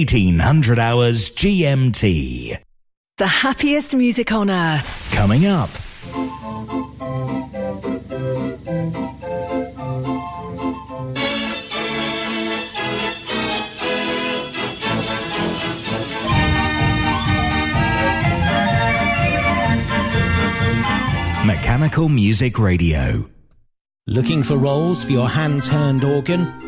It's 1800 hours GMT. The happiest music on earth. Coming up. Mechanical Music Radio. Looking for rolls for your hand turned organ?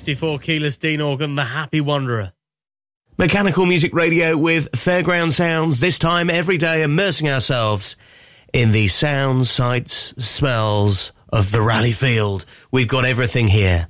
Fifty-four keyless Dean organ, the Happy Wanderer. Mechanical Music Radio with Fairground Sounds, this time every day immersing ourselves in the sounds, sights, smells of the rally field. We've got everything here.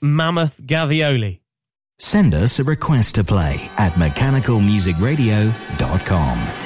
Mammoth Gavioli. Send us a request to play at mechanicalmusicradio.com.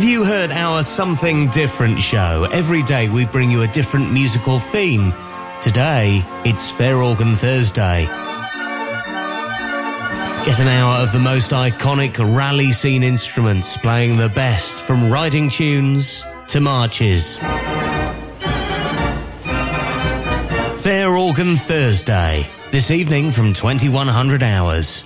Have you heard our Something Different show? Every day we bring you a different musical theme. Today, it's Fair Organ Thursday. Get an hour of the most iconic rally scene instruments playing the best from riding tunes to marches. Fair Organ Thursday, this evening from 2100 hours.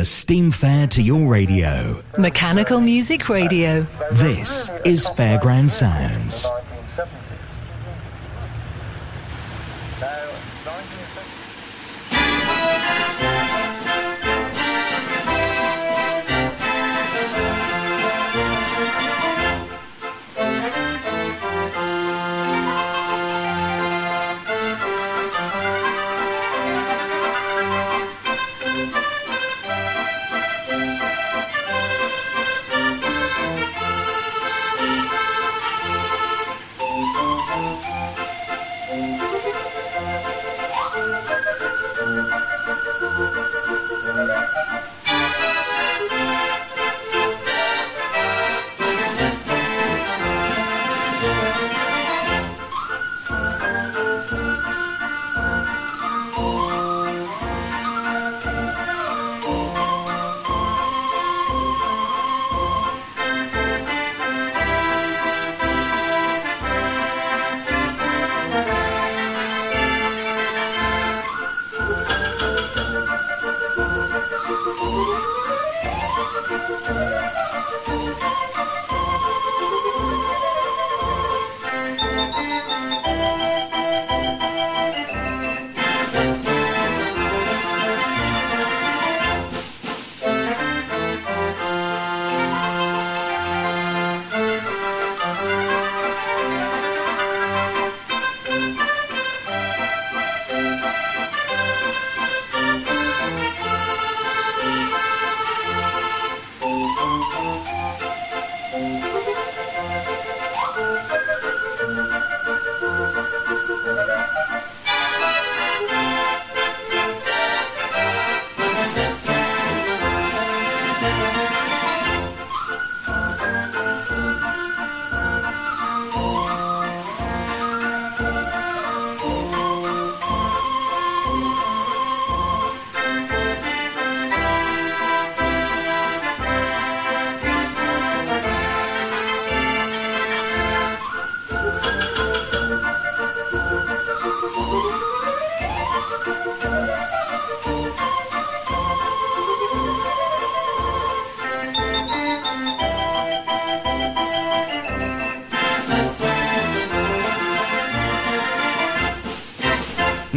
The steam fair to your radio. Mechanical Music Radio. This is Fairground Sounds.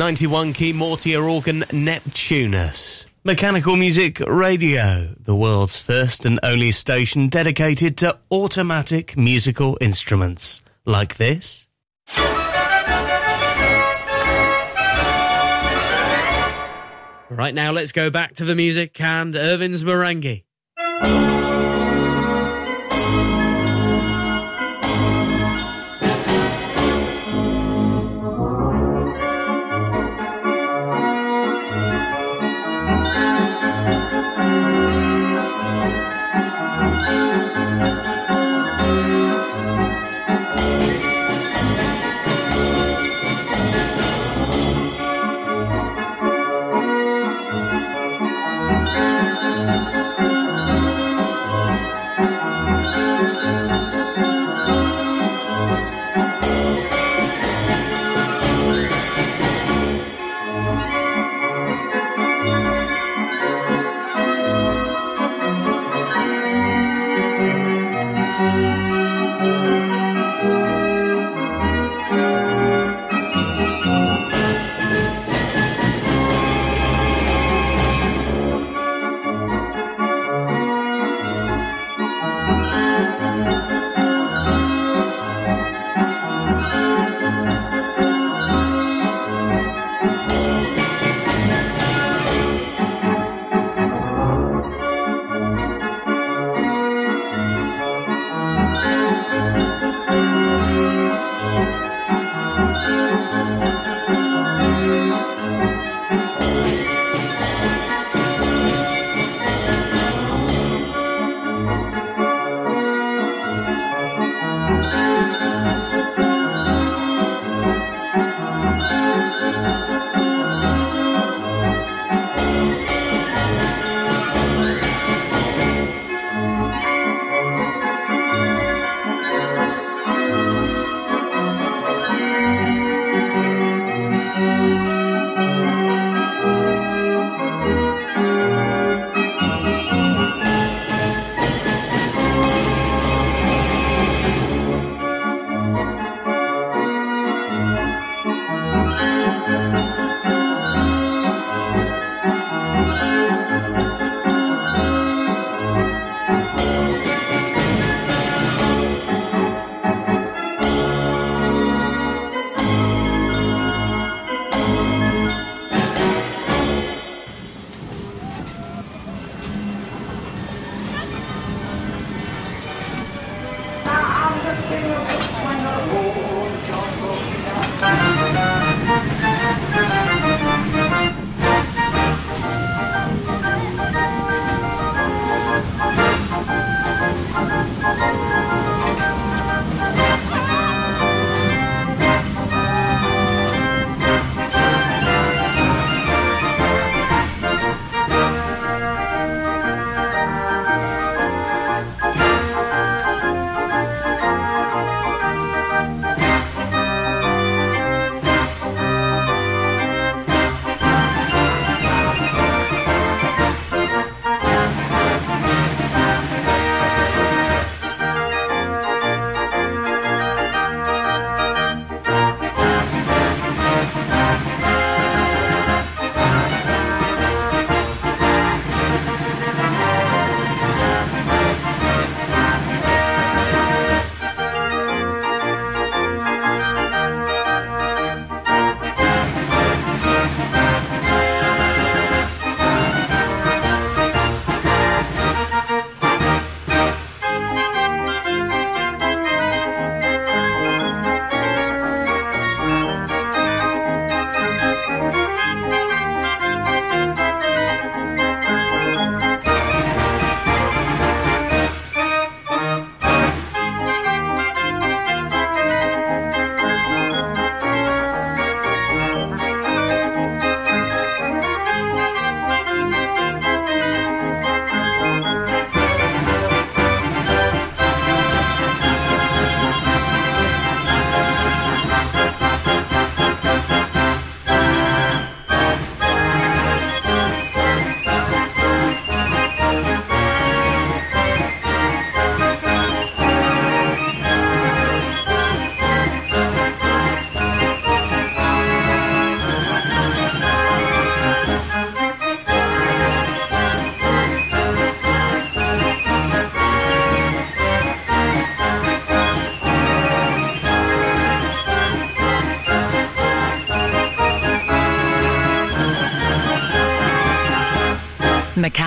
Ninety-one key Mortier organ Neptunus. Mechanical Music Radio, the world's first and only station dedicated to automatic musical instruments like this. Right now, let's go back to the music and Irvin's Merengue.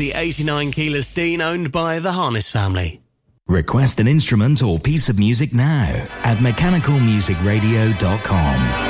The 89 keyless Dean owned by the Harness family. Request an instrument or piece of music now at mechanicalmusicradio.com.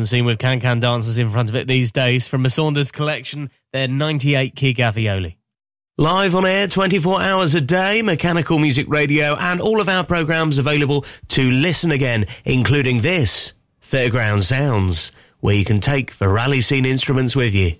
Often seen with can-can dancers in front of it these days. From a Saunders collection, their 98 key Gavioli. Live on air 24 hours a day, Mechanical Music Radio, and all of our programs available to listen again, including this, Fairground Sounds, where you can take the rally scene instruments with you.